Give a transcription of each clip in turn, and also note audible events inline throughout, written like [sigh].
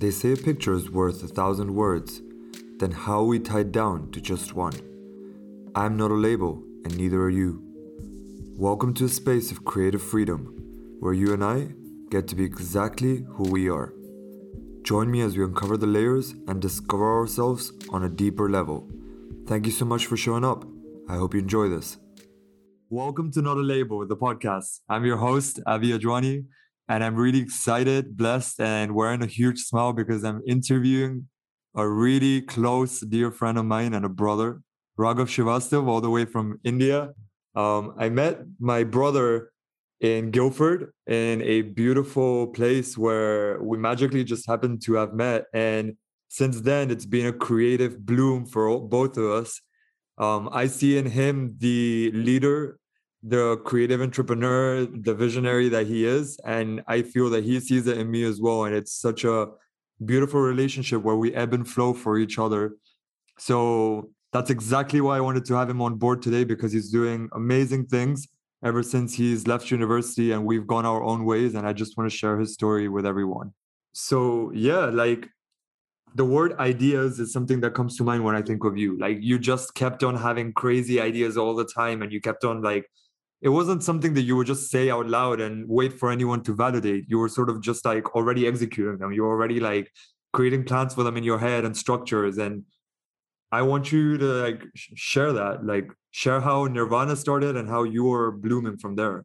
They say a picture is worth a thousand words, then how are we tied down to just one. I'm not a label, and neither are you. Welcome to a space of creative freedom, where you and I get to be exactly who we are. Join me as we uncover the layers and discover ourselves on a deeper level. Thank you so much for showing up. I hope you enjoy this. Welcome to Not a Label, the podcast. I'm your host, Avi Adjwani, and I'm really excited, blessed, and wearing a huge smile because I'm interviewing a really close, dear friend of mine and a brother, Raghav Srivastav, all the way from India. Um, I met my brother in Guildford in a beautiful place where we magically just happened to have met. And since then, it's been a creative bloom for both of us. Um, I see in him the leader the creative entrepreneur, the visionary that he is. And I feel that he sees it in me as well. And it's such a beautiful relationship where we ebb and flow for each other. So that's exactly why I wanted to have him on board today because he's doing amazing things ever since he's left university and we've gone our own ways. And I just want to share his story with everyone. So, yeah, like the word ideas is something that comes to mind when I think of you. Like you just kept on having crazy ideas all the time and you kept on like it wasn't something that you would just say out loud and wait for anyone to validate. You were sort of just like already executing them. You're already like creating plans for them in your head and structures. And I want you to like share that, like share how Nirvana started and how you were blooming from there.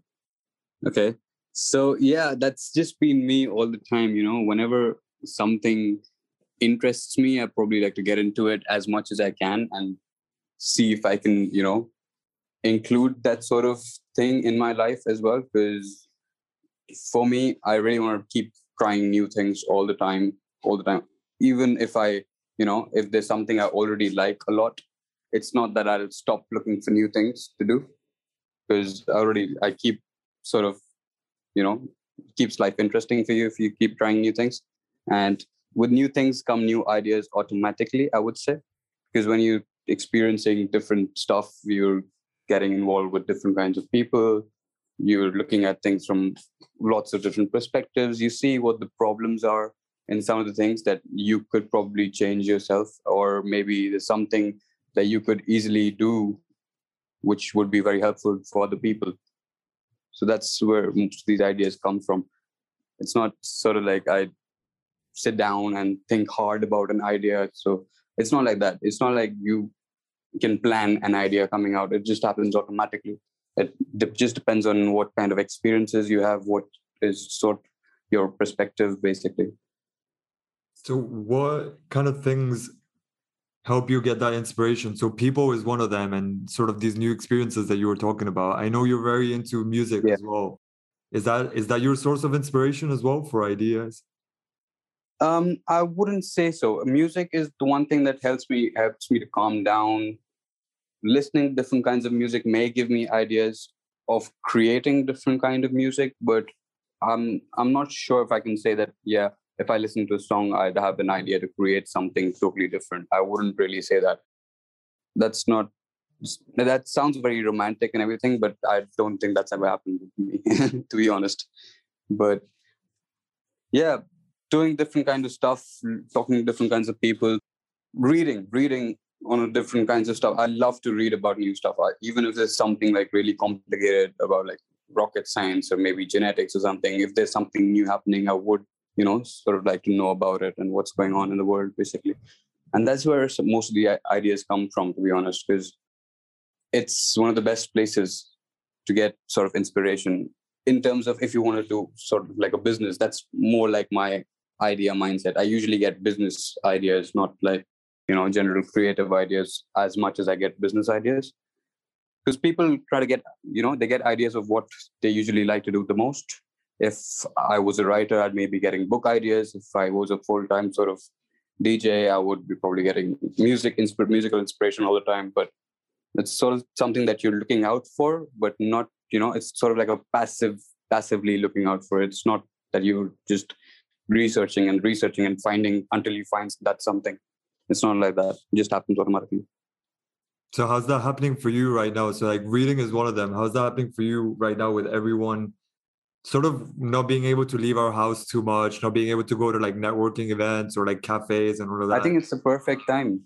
Okay. So yeah, that's just been me all the time. You know, whenever something interests me, I probably like to get into it as much as I can and see if I can, you know, include that sort of thing in my life as well because for me i really want to keep trying new things all the time all the time. Even if i you know if there's something i already like a lot it's not that i'll stop looking for new things to do because i already i keep sort of you know keeps life interesting for you if you keep trying new things. And with new things come new ideas automatically i would say because when you're experiencing different stuff you're getting involved with different kinds of people. You're looking at things from lots of different perspectives. You see what the problems are in some of the things that you could probably change yourself or maybe there's something that you could easily do which would be very helpful for other people. So that's where most of these ideas come from. It's not sort of like i sit down and think hard about an idea. So it's not like that. It's not like you can plan an idea coming out. It just happens automatically. It just depends on what kind of experiences you have, what is sort your perspective, basically. So, what kind of things help you get that inspiration? So, people is one of them, and sort of these new experiences that you were talking about. I know you're very into music yeah. as well. Is that is that your source of inspiration as well for ideas? Um, I wouldn't say so. Music is the one thing that helps me helps me to calm down, listening to different kinds of music may give me ideas of creating different kind of music but i'm i'm not sure if i can say that yeah if i listen to a song i'd have an idea to create something totally different. I wouldn't really say that. That's not that sounds very romantic and everything but i don't think that's ever happened to me [laughs] to be honest. But yeah doing different kind of stuff talking to different kinds of people reading reading on different kinds of stuff. I love to read about new stuff, I, even if there's something like really complicated about like rocket science or maybe genetics or something. If there's something new happening, I would, you know, sort of like to know about it and what's going on in the world, basically. And that's where most of the ideas come from, to be honest, because it's one of the best places to get sort of inspiration in terms of if you want to do sort of like a business. That's more like my idea mindset. I usually get business ideas, not like you know general creative ideas as much as i get business ideas. Because people try to get you know they get ideas of what they usually like to do the most. If i was a writer i'd maybe getting book ideas. If i was a full-time sort of dj i would be probably getting music insp- musical inspiration all the time. But it's sort of something that you're looking out for but not you know it's sort of like a passive passively looking out for it. it's not that you're just researching and researching and finding until you find that something it's not like that. It just happens automatically. So how's that happening for you right now? So like reading is one of them. How's that happening for you right now with everyone sort of not being able to leave our house too much, not being able to go to like networking events or like cafes and all of that. I think it's the perfect time.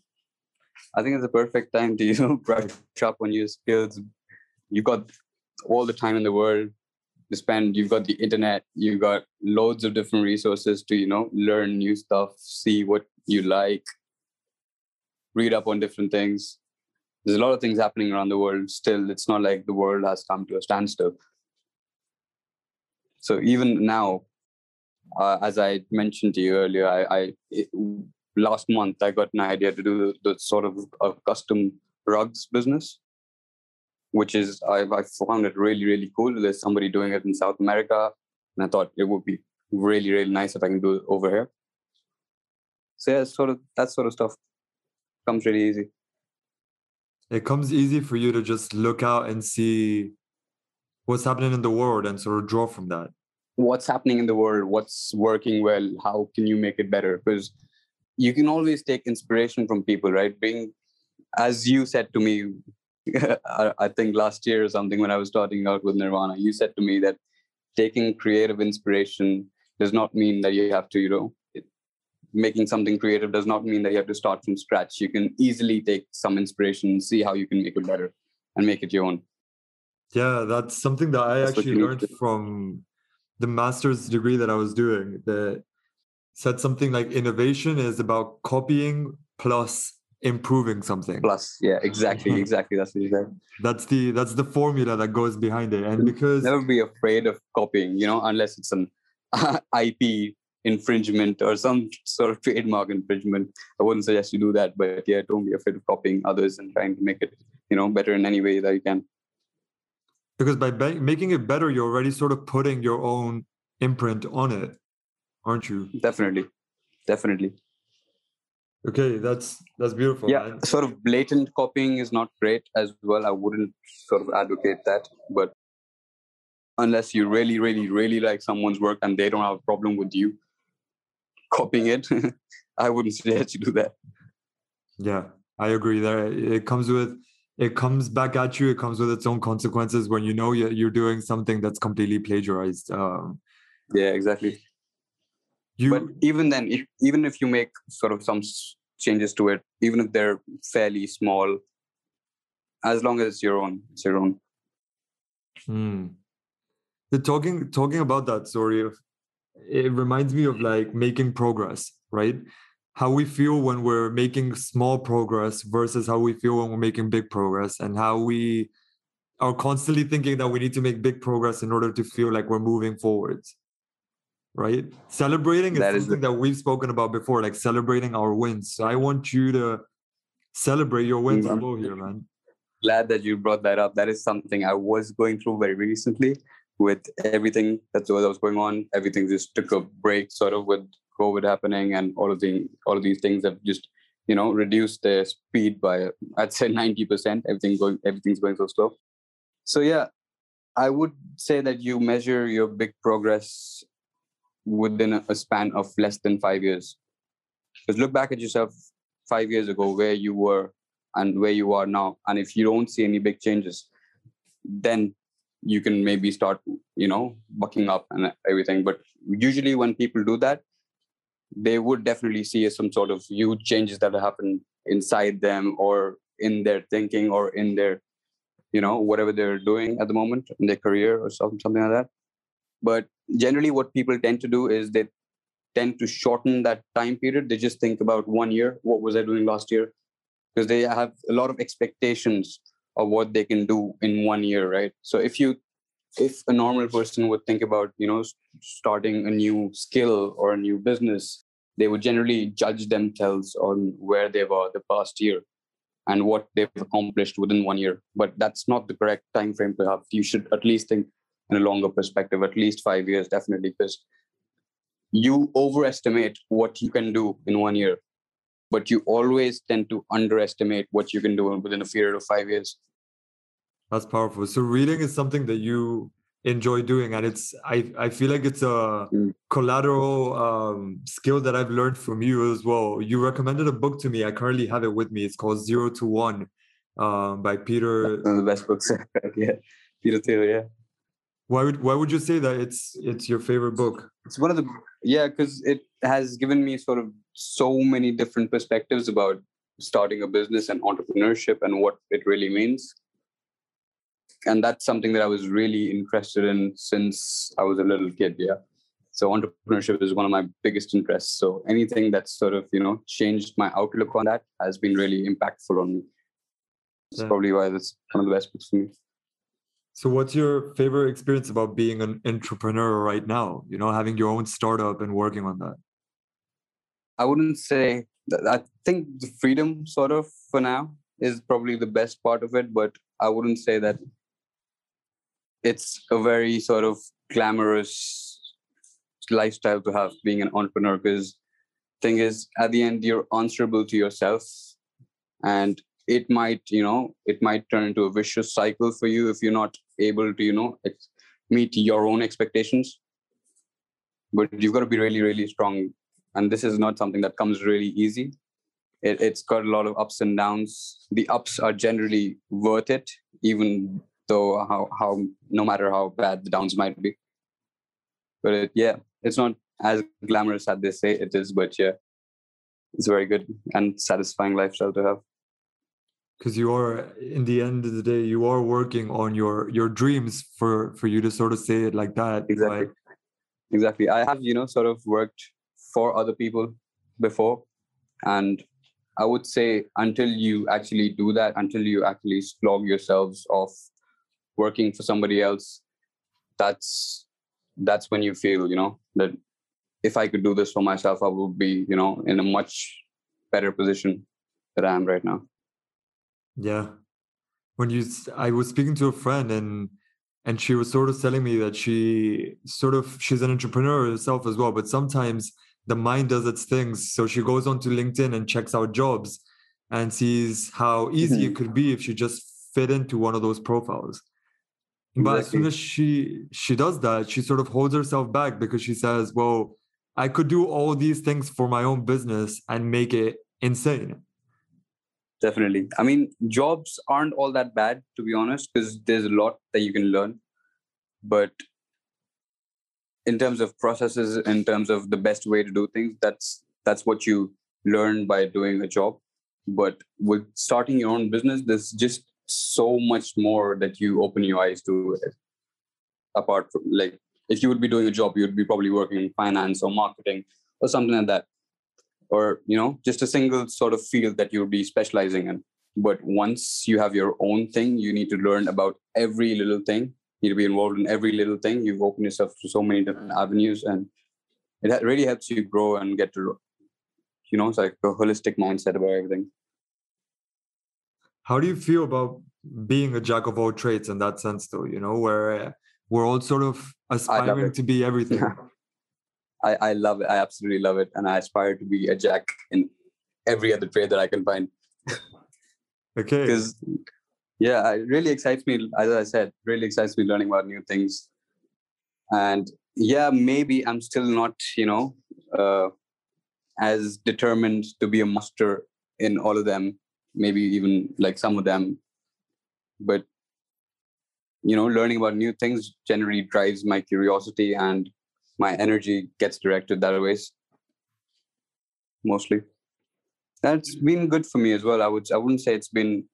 I think it's the perfect time to [laughs] you know brush up on your skills. You've got all the time in the world to spend. You've got the internet. You've got loads of different resources to you know learn new stuff, see what you like, read up on different things. There's a lot of things happening around the world. Still, it's not like the world has come to a standstill. So even now, uh, as I mentioned to you earlier, I, I it, last month I got an idea to do the, the sort of a custom rugs business, which is I, I found it really really cool. There's somebody doing it in South America, and I thought it would be really really nice if I can do it over here. So yeah, sort of that sort of stuff comes really easy. It comes easy for you to just look out and see what's happening in the world and sort of draw from that. What's happening in the world? What's working well? How can you make it better? Because you can always take inspiration from people right? Being as you said to me [laughs] i think last year or something when i was starting out with nirvana you said to me that taking creative inspiration does not mean that you have to you know making something creative does not mean that you have to start from scratch you can easily take some inspiration see how you can make it better and make it your own yeah, that's something that I that's actually learned from the master's degree that I was doing. That said something like innovation is about copying plus improving something. Plus, yeah, exactly, [laughs] exactly. That's what you said. That's the that's the formula that goes behind it. And because never be afraid of copying, you know, unless it's an [laughs] IP infringement or some sort of [laughs] trademark infringement. I wouldn't suggest you do that, but yeah, don't be afraid of copying others and trying to make it, you know, better in any way that you can. Because by be- making it better you're already sort of putting your own imprint on it aren't you? Definitely. Definitely. Okay that's that's beautiful yeah man. sort of blatant copying is not great as well. I wouldn't sort of advocate that but unless you really really really like someone's work and they don't have a problem with you copying it [laughs] i wouldn't suggest you do that yeah i agree there it comes with it comes back at you. It comes with its own consequences when you know you're doing something that's completely plagiarized. Um, yeah, exactly. You, but even then, if, even if you make sort of some changes to it, even if they're fairly small, as long as it's your own, it's your own. Hmm. The talking talking about that story, it reminds me of like making progress, right? how we feel when we're making small progress versus how we feel when we're making big progress and how we are constantly thinking that we need to make big progress in order to feel like we're moving forwards right? Celebrating is that something is the- that we've spoken about before like celebrating our wins. So i want you to celebrate your wins mm-hmm. here man. Glad that you brought that up. That is something i was going through very recently with everything what was going on everything just took a break sort of with COVID happening and all of the all of these things have just you know reduced the speed by I'd say ninety percent. Everything going everything's going so slow. So yeah, I would say that you measure your big progress within a span of less than five years. Because look back at yourself five years ago, where you were and where you are now, and if you don't see any big changes, then you can maybe start you know bucking up and everything. But usually when people do that they would definitely see some sort of huge changes that happen inside them or in their thinking or in their you know whatever they're doing at the moment in their career or something something like that. But generally what people tend to do is they tend to shorten that time period. They just think about one year what was i doing last year? Because they have a lot of expectations of what they can do in one year right? So if you if a normal person would think about you know starting a new skill or a new business they would generally judge themselves on where they were the past year and what they've accomplished within one year. But that's not the correct time frame to have. You should at least think in a longer perspective at least 5 years definitely because you overestimate what you can do in one year but you always tend to underestimate what you can do within a period of 5 years that's powerful. So reading is something that you enjoy doing, and it's I I feel like it's a mm. collateral um, skill that I've learned from you as well. You recommended a book to me. I currently have it with me. It's called Zero to One um, by Peter. One of the best books. [laughs] yeah, Peter Thiel. Yeah. Why would why would you say that it's it's your favorite book? It's one of the yeah, because it has given me sort of so many different perspectives about starting a business and entrepreneurship and what it really means. And that's something that I was really interested in since I was a little kid. Yeah. So entrepreneurship is one of my biggest interests. So anything that's sort of, you know, changed my outlook on that has been really impactful on me. It's yeah. probably why that's one of the best books for me. So, what's your favorite experience about being an entrepreneur right now? You know, having your own startup and working on that. I wouldn't say that. I think the freedom, sort of, for now, is probably the best part of it. But I wouldn't say that it's a very sort of glamorous lifestyle to have being an entrepreneur. Because thing is, at the end, you're answerable to yourself, and it might you know it might turn into a vicious cycle for you if you're not able to you know meet your own expectations. But you've got to be really really strong. And this is not something that comes really easy. It, it's got a lot of ups and downs. The ups are generally worth it even though how how no matter how bad the downs might be. But it, yeah it's not as glamorous as they say it is but yeah it's a very good and satisfying lifestyle to have because you are in the end of the day you are working on your your dreams for for you to sort of say it like that exactly. Exactly. I have you know sort of worked for other people before and i would say until you actually do that until you actually slog yourselves off working for somebody else that's that's when you feel you know that if i could do this for myself i would be you know in a much better position that i am right now yeah. When you, I was speaking to a friend and and she was sort of telling me that she sort of she's an entrepreneur herself as well, but sometimes the mind does its things. So she goes onto LinkedIn and checks out jobs and sees how easy mm-hmm. it could be if she just fit into one of those profiles. But exactly. as soon as she she does that, she sort of holds herself back because she says, "Well, I could do all these things for my own business and make it insane." Definitely. I mean jobs aren't all that bad to be honest because there's a lot that you can learn. But in terms of processes in terms of the best way to do things that's that's what you learn by doing a job. But with starting your own business there's just so much more that you open your eyes to apart from like if you would be doing a job you would be probably working in finance or marketing or something like that or you know just a single sort of field that you'll be specializing in. But once you have your own thing you need to learn about every little thing. You need to be involved in every little thing. You've opened yourself to so many different mm. avenues and it really helps you grow and get to you know it's like a holistic mindset about everything. How do you feel about being a jack of all trades in that sense though? You know where we're all sort of aspiring to be everything [laughs] I, I love it. I absolutely love it. And I aspire to be a jack in every other trade that I can find. okay. Because, yeah, it really excites me. As I said, really excites me learning about new things. And yeah, maybe I'm still not, you know, uh, as determined to be a master in all of them, maybe even like some of them. But, you know, learning about new things generally drives my curiosity and my energy gets directed that ways mostly. That's been good for me as well. I would i wouldn't say it's been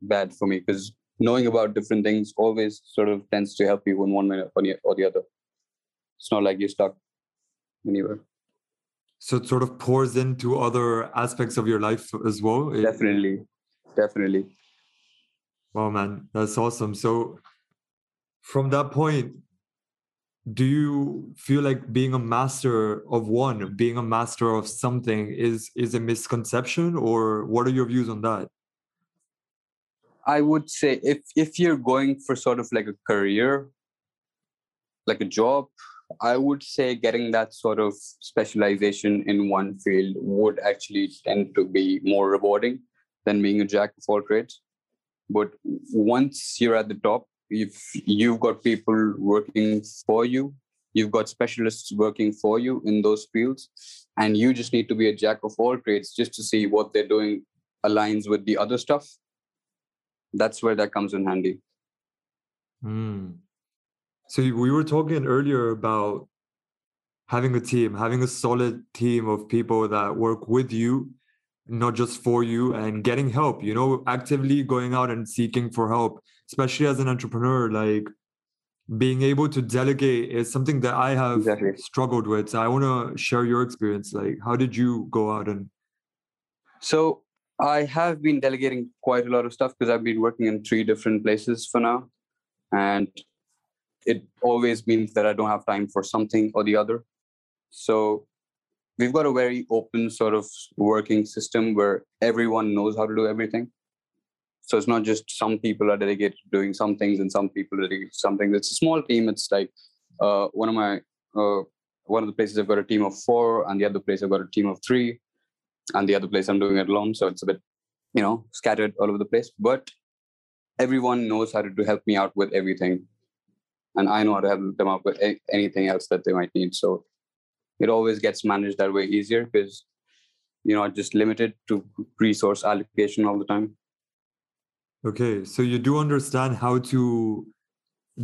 bad for me because knowing about different things always sort of tends to help you in one way or the other. It's not like you're stuck anywhere. So it sort of pours into other aspects of your life as well? Definitely. Definitely. Wow man. That's awesome. So from that point do you feel like being a master of one being a master of something is is a misconception or what are your views on that? I would say if if you're going for sort of like a career like a job i would say getting that sort of specialization in one field would actually tend to be more rewarding than being a jack of all trades. But once you're at the top if you've got people working for you you've got specialists working for you in those fields and you just need to be a jack of all trades just to see what they're doing aligns with the other stuff that's where that comes in handy mm. So we were talking earlier about having a team, having a solid team of people that work with you, not just for you, and getting help, you know, actively going out and seeking for help, especially as an entrepreneur. Like being able to delegate is something that I have exactly. struggled with. So I want to share your experience. Like, how did you go out and? So I have been delegating quite a lot of stuff because I've been working in three different places for now, and it always means that I don't have time for something or the other. So we've got a very open sort of working system where everyone knows how to do everything. So it's not just some people are dedicated to doing some things and some people are dedicated to something. It's a small team. It's like uh, one of my uh, one of the places I've got a team of four, and the other place I've got a team of three, and the other place I'm doing it alone. So it's a bit, you know, scattered all over the place. But everyone knows how to do, help me out with everything, and I know how to help them out with a- anything else that they might need. So it always gets managed that way easier because you're not just limited to resource allocation all the time. Okay, so you do understand how to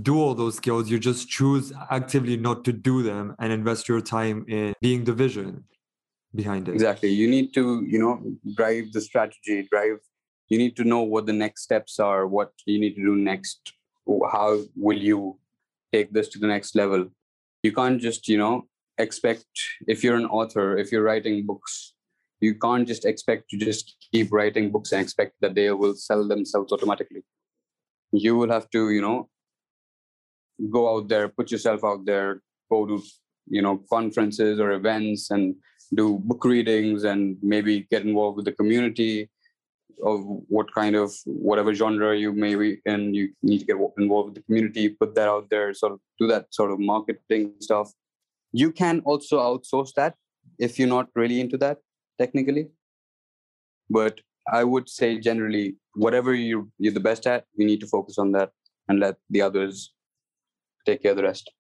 do all those skills. You just choose actively not to do them and invest your time in being the vision behind it. Exactly. You need to, you know, drive the strategy, drive. You need to know what the next steps are, what you need to do next. How will you take this to the next level? You can't just, you know, expect if you're an author, if you're writing books, you can't just expect to just keep writing books and expect that they will sell themselves automatically. You will have to you know go out there put yourself out there go to you know conferences or events and do book readings and maybe get involved with the community of what kind of whatever genre you may be in you need to get involved with the community put that out there sort of do that sort of marketing stuff. You can also outsource that if you're not really into that technically. But I would say generally, whatever you you're the best at, you need to focus on that and let the others take care of the rest.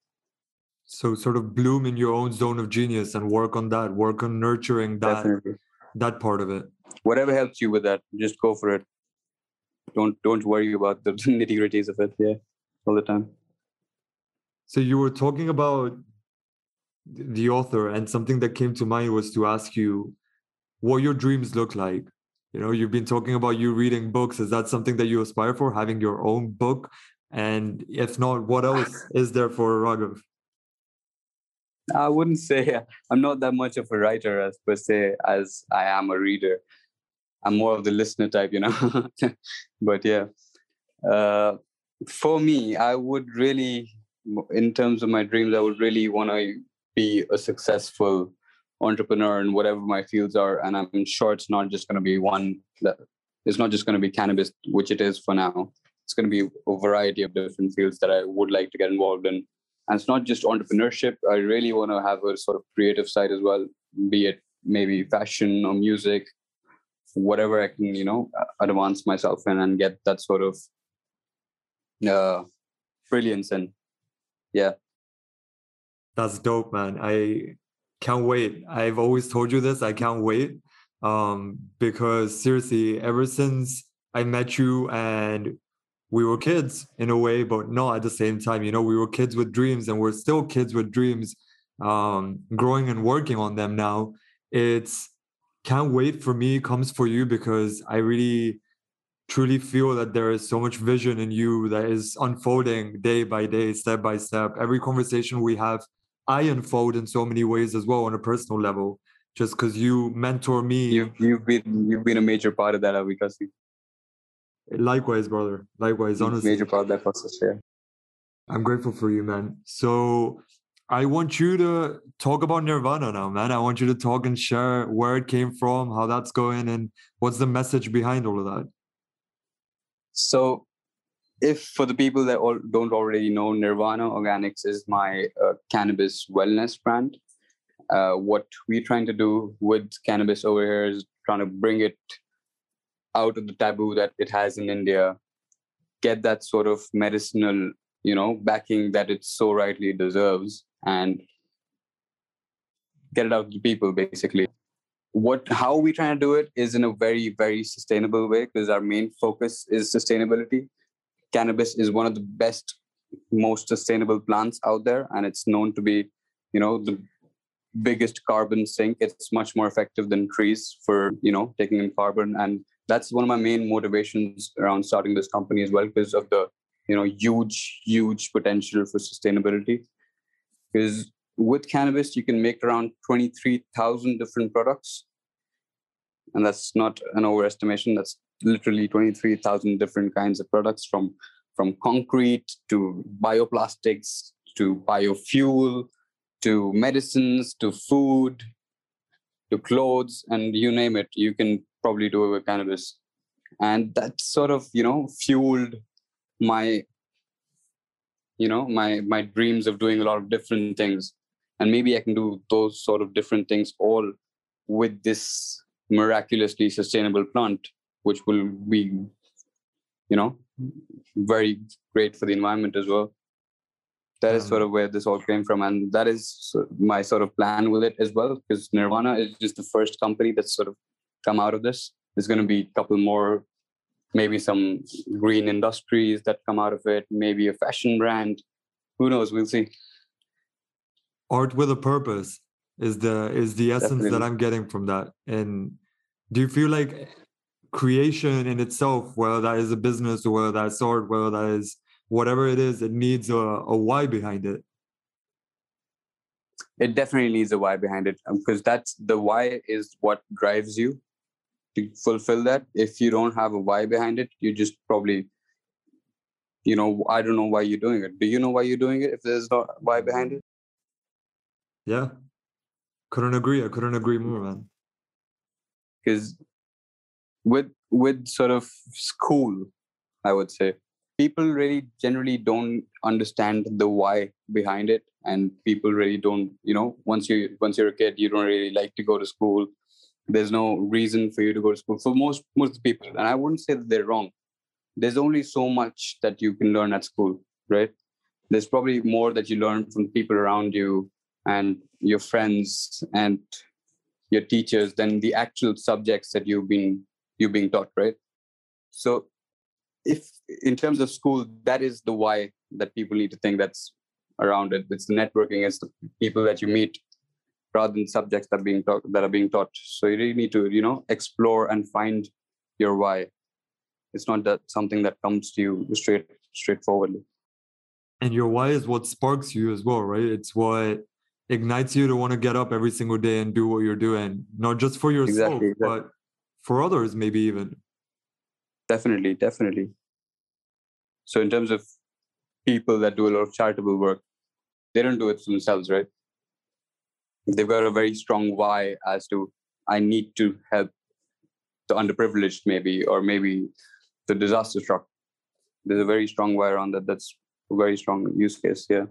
So sort of bloom in your own zone of genius and work on that, work on nurturing that Definitely. that part of it. Whatever helps you with that, just go for it. Don't don't worry about the [laughs] nitty gritties of it. Yeah, all the time. So you were talking about the author, and something that came to mind was to ask you what your dreams look like. You know you've been talking about you reading books. Is that something that you aspire for having your own book? And if not what [laughs] else is there for raghav? I wouldn't say [laughs] i'm not that much of a writer as per se as i am a reader. I'm more of the listener type you know? [laughs] But yeah. Uh, for me i would really in terms of my dreams i would really want to be a successful entrepreneur in whatever my fields are and i'm sure it's not just going to be one that it's not just going to be cannabis which it is for now. It's going to be a variety of different fields that i would like to get involved in. And it's not just entrepreneurship. I really want to have a sort of creative side as well be it maybe fashion or music whatever i can you know advance myself in and get that sort of uh brilliance in. Yeah. That's dope man. I can't wait. I've always told you this. I can't wait. Um, because seriously, ever since I met you and we were kids in a way, but not at the same time. You know, we were kids with dreams and we're still kids with dreams, um, growing and working on them now. It's can't wait for me comes for you because I really truly feel that there is so much vision in you that is unfolding day by day, step by step. Every conversation we have I unfold in so many ways as well on a personal level. Just because you mentor me, you've, you've been you've been a major part of that, Abhikasi. Likewise, brother. Likewise, honestly. Major part of that process, yeah. I'm grateful for you, man. So I want you to talk about Nirvana now, man. I want you to talk and share where it came from, how that's going, and what's the message behind all of that. So if for the people that all don't already know, Nirvana Organics is my uh, cannabis wellness brand. Uh, what we're trying to do with cannabis over here is trying to bring it out of the taboo that it has in India, get that sort of medicinal, you know, backing that it so rightly deserves, and get it out to people basically. What how we trying to do it is in a very very sustainable way because our main focus is sustainability cannabis is one of the best most sustainable plants out there, and it's known to be, you know, the biggest carbon sink. It's much more effective than trees for you know taking in carbon, and that's one of my main motivations around starting this company as well because of the you know huge huge potential for sustainability. Because with cannabis you can make around 23000 different products and that's not an overestimation. That's literally 23000 different kinds of products from from concrete to bioplastics to biofuel to medicines to food to clothes and you name it. You can probably do it with cannabis. And that sort of you know fueled my you know my my dreams of doing a lot of different things. And maybe i can do those sort of different things all with this miraculously sustainable plant which will be you know very great for the environment as well. That is sort of um, where this all came from and that is my sort of plan with it as well because nirvana is just the first company that's sort of come out of this. There's going to be a couple more maybe some green industries that come out of it maybe a fashion brand. Who knows? We'll see. Art with a purpose is the is the essence Definitely. that i'm getting from that and do you feel like creation in itself whether that is a business or whether that's art whether that is whatever it is, it needs a, a why behind it. It definitely needs a why behind it because um, that's the why is what drives you to fulfill that. If you don't have a why behind it, you just probably, you know, I don't know why you're doing it. Do you know why you're doing it if there's no why behind it? Yeah. Couldn't agree. I couldn't agree more, man. Because with with sort of school, I would say people really generally don't understand the why behind it and people really don't you know once you once you're a kid you don't really like to go to school there's no reason for you to go to school for most most people and i wouldn't say that they're wrong there's only so much that you can learn at school right there's probably more that you learn from people around you and your friends and your teachers than the actual subjects that you've been you've been taught right so if in terms of school, that is the why that people need to think that's around it. It's the networking, it's the people that you meet rather than subjects that are being taught that are being taught. So you really need to, you know, explore and find your why. It's not that something that comes to you straight straightforwardly. And your why is what sparks you as well, right? It's what ignites you to want to get up every single day and do what you're doing, not just for yourself, exactly, exactly. but for others, maybe even. Definitely, definitely. So in terms of people that do a lot of charitable work, they don't do it for themselves, right? They've got a very strong why as to I need to help the underprivileged, maybe, or maybe the disaster struck. There's a very strong why around that. That's a very strong use case. Yeah.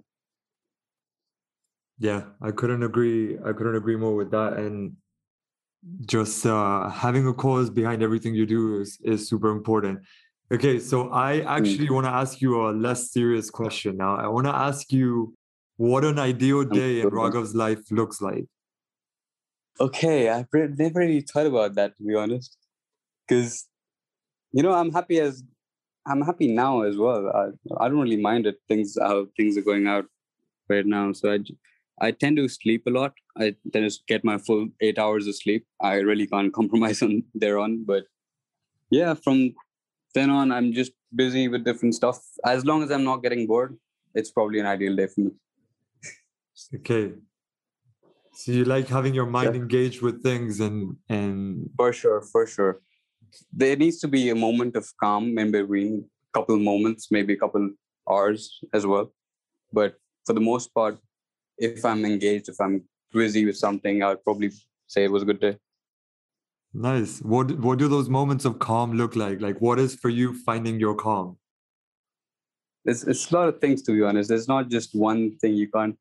Yeah, I couldn't agree. I couldn't agree more with that. And just uh, having a cause behind everything you do is, is super important. Okay, so I actually want to ask you a less serious question now. I want to ask you what an ideal day in Raghav's life looks like. Okay, I've never really thought about that to be honest, because you know I'm happy as I'm happy now as well. I I don't really mind it things how things are going out right now. So I I tend to sleep a lot. I tend to get my full eight hours of sleep. I really can't [laughs] compromise on thereon, but yeah, from then on, I'm just busy with different stuff. As long as I'm not getting bored, it's probably an ideal day for me. okay. So you like having your mind yeah. engaged with things and and for sure, for sure. There needs to be a moment of calm in between, a couple moments, maybe a couple hours as well. But for the most part, if I'm engaged, if I'm busy with something, I'll probably say it was a good day. Nice. What what do those moments of calm look like? Like what is for you finding your calm? It's it's a lot of things to be honest. There's not just one thing. You can't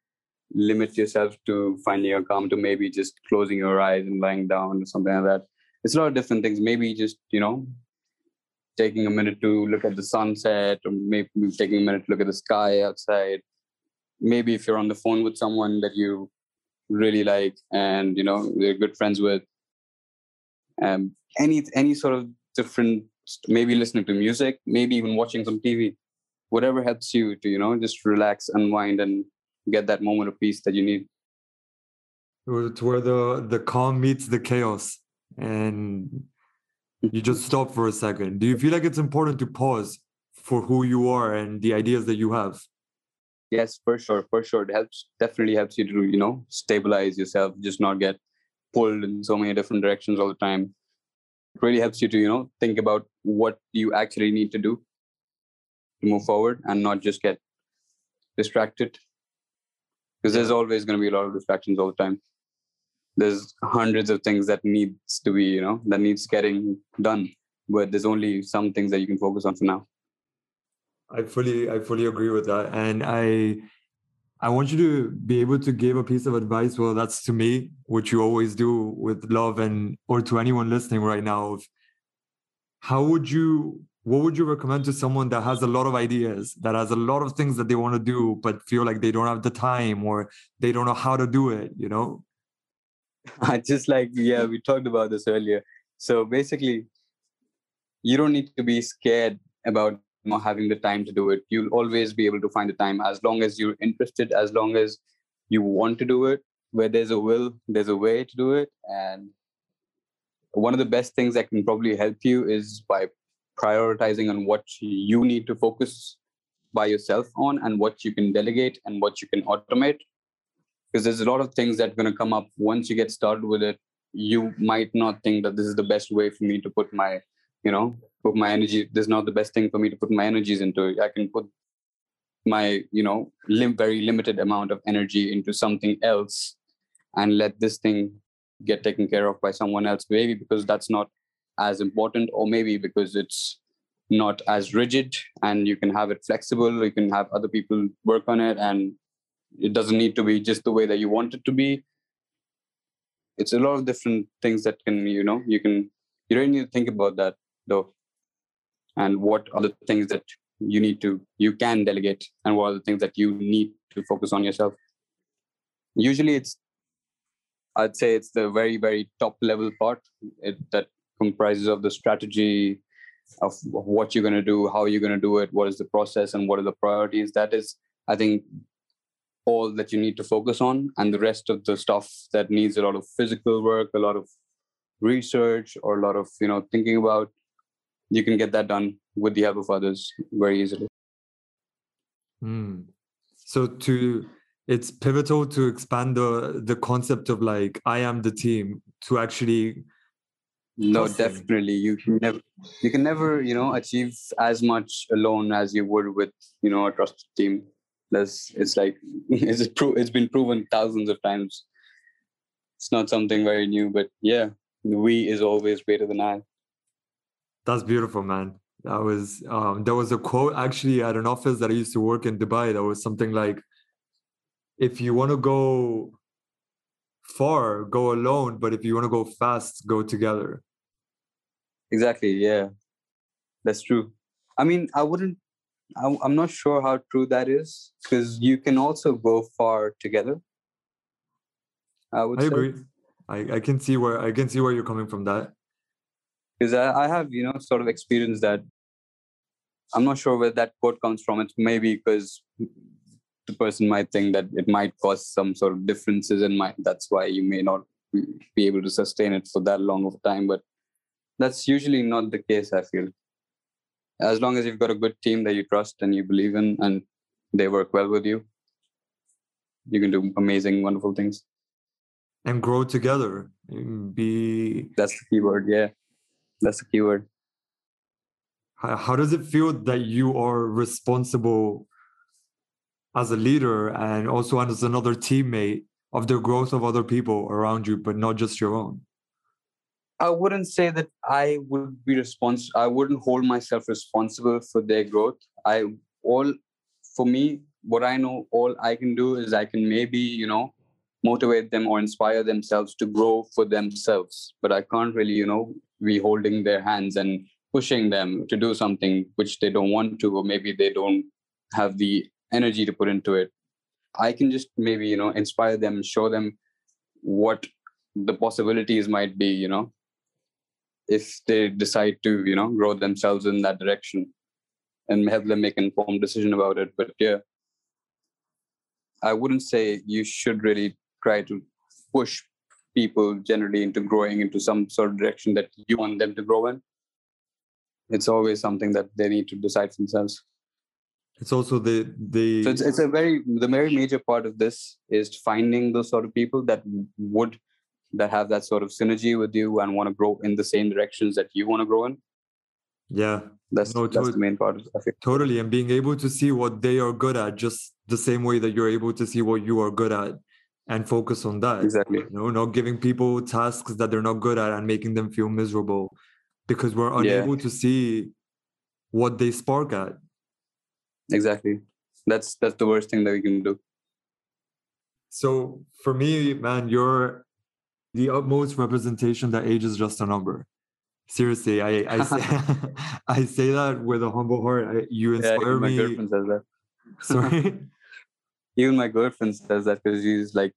limit yourself to finding your calm to maybe just closing your eyes and lying down or something like that. It's a lot of different things. Maybe just, you know, taking a minute to look at the sunset or maybe taking a minute to look at the sky outside. Maybe if you're on the phone with someone that you really like and you know they're good friends with um, any any sort of different maybe listening to music maybe even watching some tv whatever helps you to you know just relax unwind and get that moment of peace that you need. It's where the the calm meets the chaos and you just stop for a second. Do you feel like it's important to pause for who you are and the ideas that you have yes for sure for sure. It helps definitely helps you to you know stabilize yourself just not get pulled in so many different directions all the time. It really helps you to you know think about what you actually need to do to move forward and not just get distracted. Because there's always going to be a lot of distractions all the time. There's hundreds of things that needs to be you know that needs getting done but there's only some things that you can focus on for now i fully i fully agree with that and i i want you to be able to give a piece of advice well that's to me which you always do with love and or to anyone listening right now Of how would you what would you recommend to someone that has a lot of ideas that has a lot of things that they want to do but feel like they don't have the time or they don't know how to do it you know [laughs] I just like, yeah, we talked about this earlier. So basically, you don't need to be scared about not having the time to do it. You'll always be able to find the time as long as you're interested, as long as you want to do it. Where there's a will, there's a way to do it. And one of the best things that can probably help you is by prioritizing on what you need to focus by yourself on and what you can delegate and what you can automate because there's a lot of things that are going to come up once you get started with it you might not think that this is the best way for me to put my you know put my energy this is not the best thing for me to put my energies into. I can put my you know lim- very limited amount of energy into something else and let this thing get taken care of by someone else. Maybe because that's not as important or maybe because it's not as rigid and you can have it flexible you can have other people work on it and it doesn't need to be just the way that you want it to be. It's a lot of different things that can you know you can you don't need to think about that though and what are the things that you need to you can delegate and what are the things that you need to focus on yourself. Usually it's i'd say it's the very very top level part it, that comprises of the strategy of what you're going to do how you're going to do it what is the process and what are the priorities. That is i think all that you need to focus on and the rest of the stuff that needs a lot of physical work a lot of research or a lot of you know thinking about you can get that done with the help of others very easily mm. so to it's pivotal to expand the the concept of like i am the team to actually no definitely you can never you can never you know achieve as much alone as you would with you know a trusted team that's it's like [laughs] it's pro- it's been proven thousands of times. It's not something very new, but yeah, we is always greater than I. That's beautiful, man. That was um, there was a quote actually at an office that I used to work in Dubai. That was something like, "If you want to go far, go alone. But if you want to go fast, go together." Exactly. Yeah, that's true. I mean, I wouldn't I'm not sure how true that is because you can also go far together. I would. I say. agree. I, I can see where I can see where you're coming from that. Because I, I have you know sort of experienced that. I'm not sure where that quote comes from. It's maybe because the person might think that it might cause some sort of differences in mind. That's why you may not be able to sustain it for that long of a time. But that's usually not the case. I feel as long as you've got a good team that you trust and you believe in and they work well with you you can do amazing wonderful things and grow together be that's the key word, yeah that's the keyword how, how does it feel that you are responsible as a leader and also as another teammate of the growth of other people around you but not just your own I wouldn't say that I would be responsible. I wouldn't hold myself responsible for their growth. I all for me, what I know, all I can do is I can maybe you know motivate them or inspire themselves to grow for themselves. But I can't really you know be holding their hands and pushing them to do something which they don't want to, or maybe they don't have the energy to put into it. I can just maybe you know inspire them, show them what the possibilities might be you know if they decide to you know grow themselves in that direction and help them make informed decision about it. But yeah, I wouldn't say you should really try to push people generally into growing into some sort of direction that you want them to grow in. It's always something that they need to decide for themselves. It's also the the So it's, it's a very the very major part of this is finding those sort of people that would that have that sort of synergy with you and want to grow in the same directions that you want to grow in. yeah That's No, that's tot- the main part of it. totally and being able to see what they are good at just the same way that you're able to see what you are good at and focus on that. Exactly. You know, not giving people tasks that they're not good at and making them feel miserable because we're Yeah. unable to see what they spark at. Exactly. That's that's the worst thing that we can do. So for me, man, you're the utmost representation that age is just a number. Seriously, I I say, [laughs] I say that with a humble heart. I, you Yeah, inspire even my me. girlfriend says that. Sorry. [laughs] Even my girlfriend says that because she's like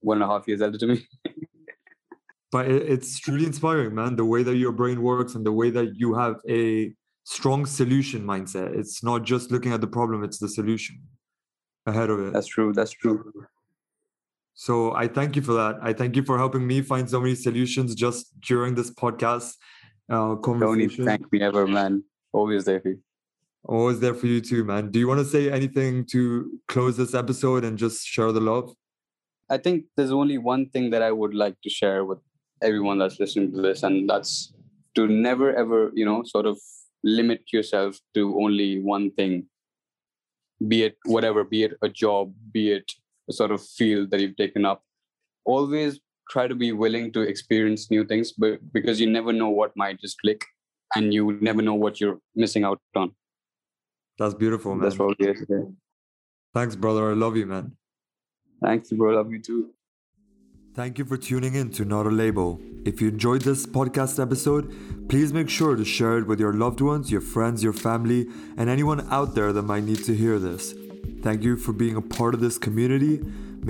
one and a half years older to me. [laughs] but it's truly inspiring man the way that your brain works and the way that you have a strong solution mindset it's not just looking at the problem it's the solution ahead of it That's true. That's true. so i thank you for that i thank you for helping me find so many solutions just during this podcast uh Don't need to thank me ever, man. Always there for you. Oh, always there for you too man do you want to say anything to close this episode and just share the love I think there's only one thing that I would like to share with everyone that's listening to this, and that's to never ever, you know, sort of limit yourself to only one thing. Be it whatever, be it a job, be it a sort of field that you've taken up. Always try to be willing to experience new things, but because you never know what might just click, and you never know what you're missing out on. That's beautiful man That's probably it. Yeah. thanks brother i love you man Thanks, bro. Love you too. Thank you for tuning in to Not a Label. If you enjoyed this podcast episode, please make sure to share it with your loved ones, your friends, your family, and anyone out there that might need to hear this. Thank you for being a part of this community.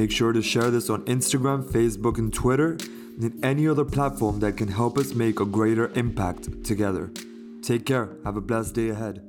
Make sure to share this on Instagram, Facebook, and Twitter, and any other platform that can help us make a greater impact together. Take care. Have a blessed day ahead.